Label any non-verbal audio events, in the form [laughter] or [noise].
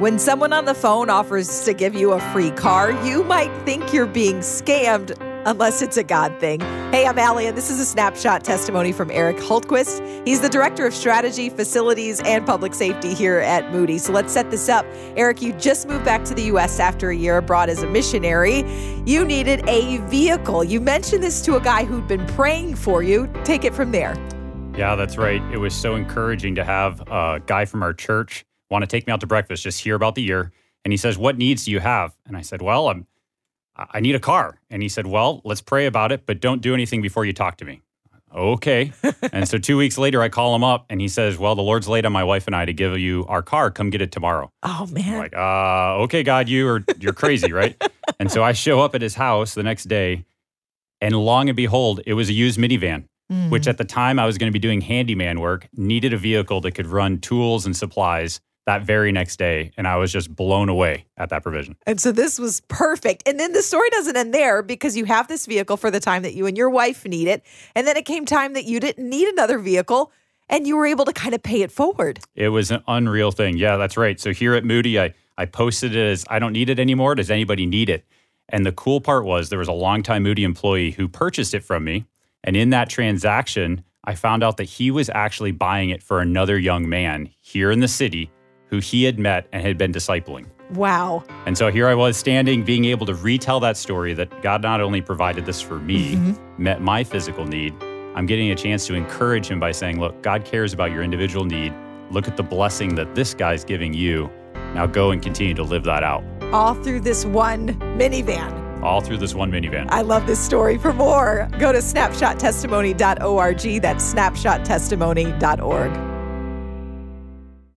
When someone on the phone offers to give you a free car, you might think you're being scammed unless it's a God thing. Hey, I'm Allie, and this is a snapshot testimony from Eric Holtquist. He's the Director of Strategy, Facilities, and Public Safety here at Moody. So let's set this up. Eric, you just moved back to the U.S. after a year abroad as a missionary. You needed a vehicle. You mentioned this to a guy who'd been praying for you. Take it from there. Yeah, that's right. It was so encouraging to have a guy from our church want to take me out to breakfast, just hear about the year. And he says, What needs do you have? And I said, Well, I'm, I need a car. And he said, Well, let's pray about it, but don't do anything before you talk to me. Okay. [laughs] and so two weeks later, I call him up and he says, Well, the Lord's laid on my wife and I to give you our car. Come get it tomorrow. Oh, man. I'm like, uh, okay, God, you are you're crazy, right? [laughs] and so I show up at his house the next day, and long and behold, it was a used minivan which at the time I was going to be doing handyman work, needed a vehicle that could run tools and supplies that very next day. And I was just blown away at that provision. And so this was perfect. And then the story doesn't end there because you have this vehicle for the time that you and your wife need it. And then it came time that you didn't need another vehicle and you were able to kind of pay it forward. It was an unreal thing. Yeah, that's right. So here at Moody, I, I posted it as I don't need it anymore. Does anybody need it? And the cool part was there was a longtime Moody employee who purchased it from me. And in that transaction, I found out that he was actually buying it for another young man here in the city who he had met and had been discipling. Wow. And so here I was standing, being able to retell that story that God not only provided this for me, Mm-hmm. met my physical need, I'm getting a chance to encourage him by saying, Look, God cares about your individual need. Look at the blessing that this guy's giving you. Now go and continue to live that out. All through this one minivan. All through this one minivan. I love this story. For more, go to snapshottestimony.org. That's snapshottestimony.org.